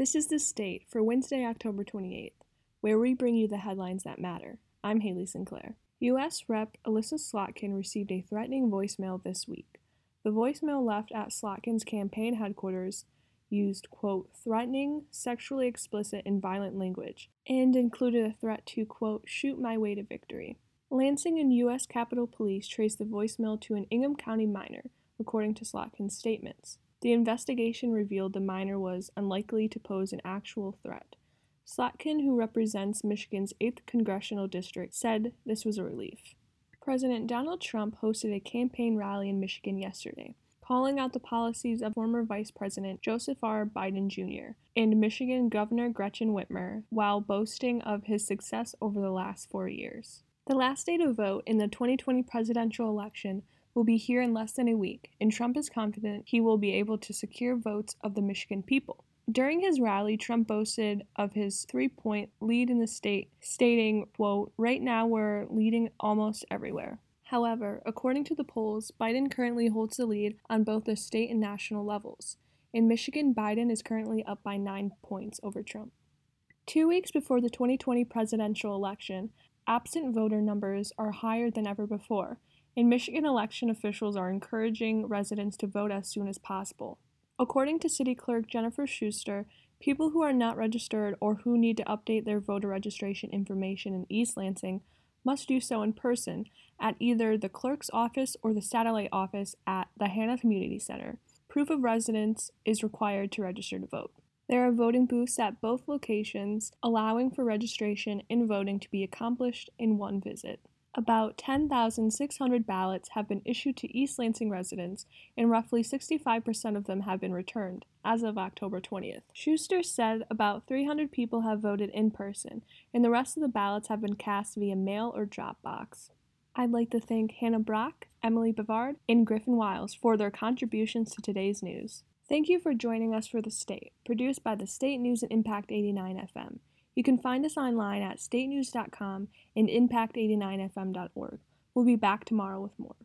This is The State for Wednesday, October 28th, where we bring you the headlines that matter. I'm Haley Sinclair. U.S. Rep. Elissa Slotkin received a threatening voicemail this week. The voicemail left at Slotkin's campaign headquarters used, quote, threatening, sexually explicit, and violent language, and included a threat to, quote, shoot my way to victory. Lansing and U.S. Capitol Police traced the voicemail to an Ingham County minor, according to Slotkin's statements. The investigation revealed the minor was unlikely to pose an actual threat. Slotkin, who represents Michigan's 8th congressional district, said this was a relief. President Donald Trump hosted a campaign rally in Michigan yesterday, calling out the policies of former Vice President Joseph R. Biden Jr. and Michigan Governor Gretchen Whitmer while boasting of his success over the last four years. The last day to vote in the 2020 presidential election will be here in less than a week, and Trump is confident he will be able to secure votes of the Michigan people. During his rally, Trump boasted of his three point lead in the state, stating, quote, Right now we're leading almost everywhere. However, according to the polls, Biden currently holds the lead on both the state and national levels. In Michigan, Biden is currently up by nine points over Trump. Two weeks before the 2020 presidential election, absent voter numbers are higher than ever before, and Michigan election officials are encouraging residents to vote as soon as possible. According to City Clerk Jennifer Schuster, people who are not registered or who need to update their voter registration information in East Lansing must do so in person at either the clerk's office or the satellite office at the Hannah Community Center. Proof of residence is required to register to vote. There are voting booths at both locations, allowing for registration and voting to be accomplished in one visit. About 10,600 ballots have been issued to East Lansing residents, and roughly 65% of them have been returned as of October 20th. Schuster said about 300 people have voted in person, and the rest of the ballots have been cast via mail or Dropbox. I'd like to thank Hannah Brock, Emily Bavard, and Griffin Wiles for their contributions to today's news. Thank you for joining us for The State, produced by the State News and Impact 89 FM. You can find us online at statenews.com and impact89fm.org. We'll be back tomorrow with more.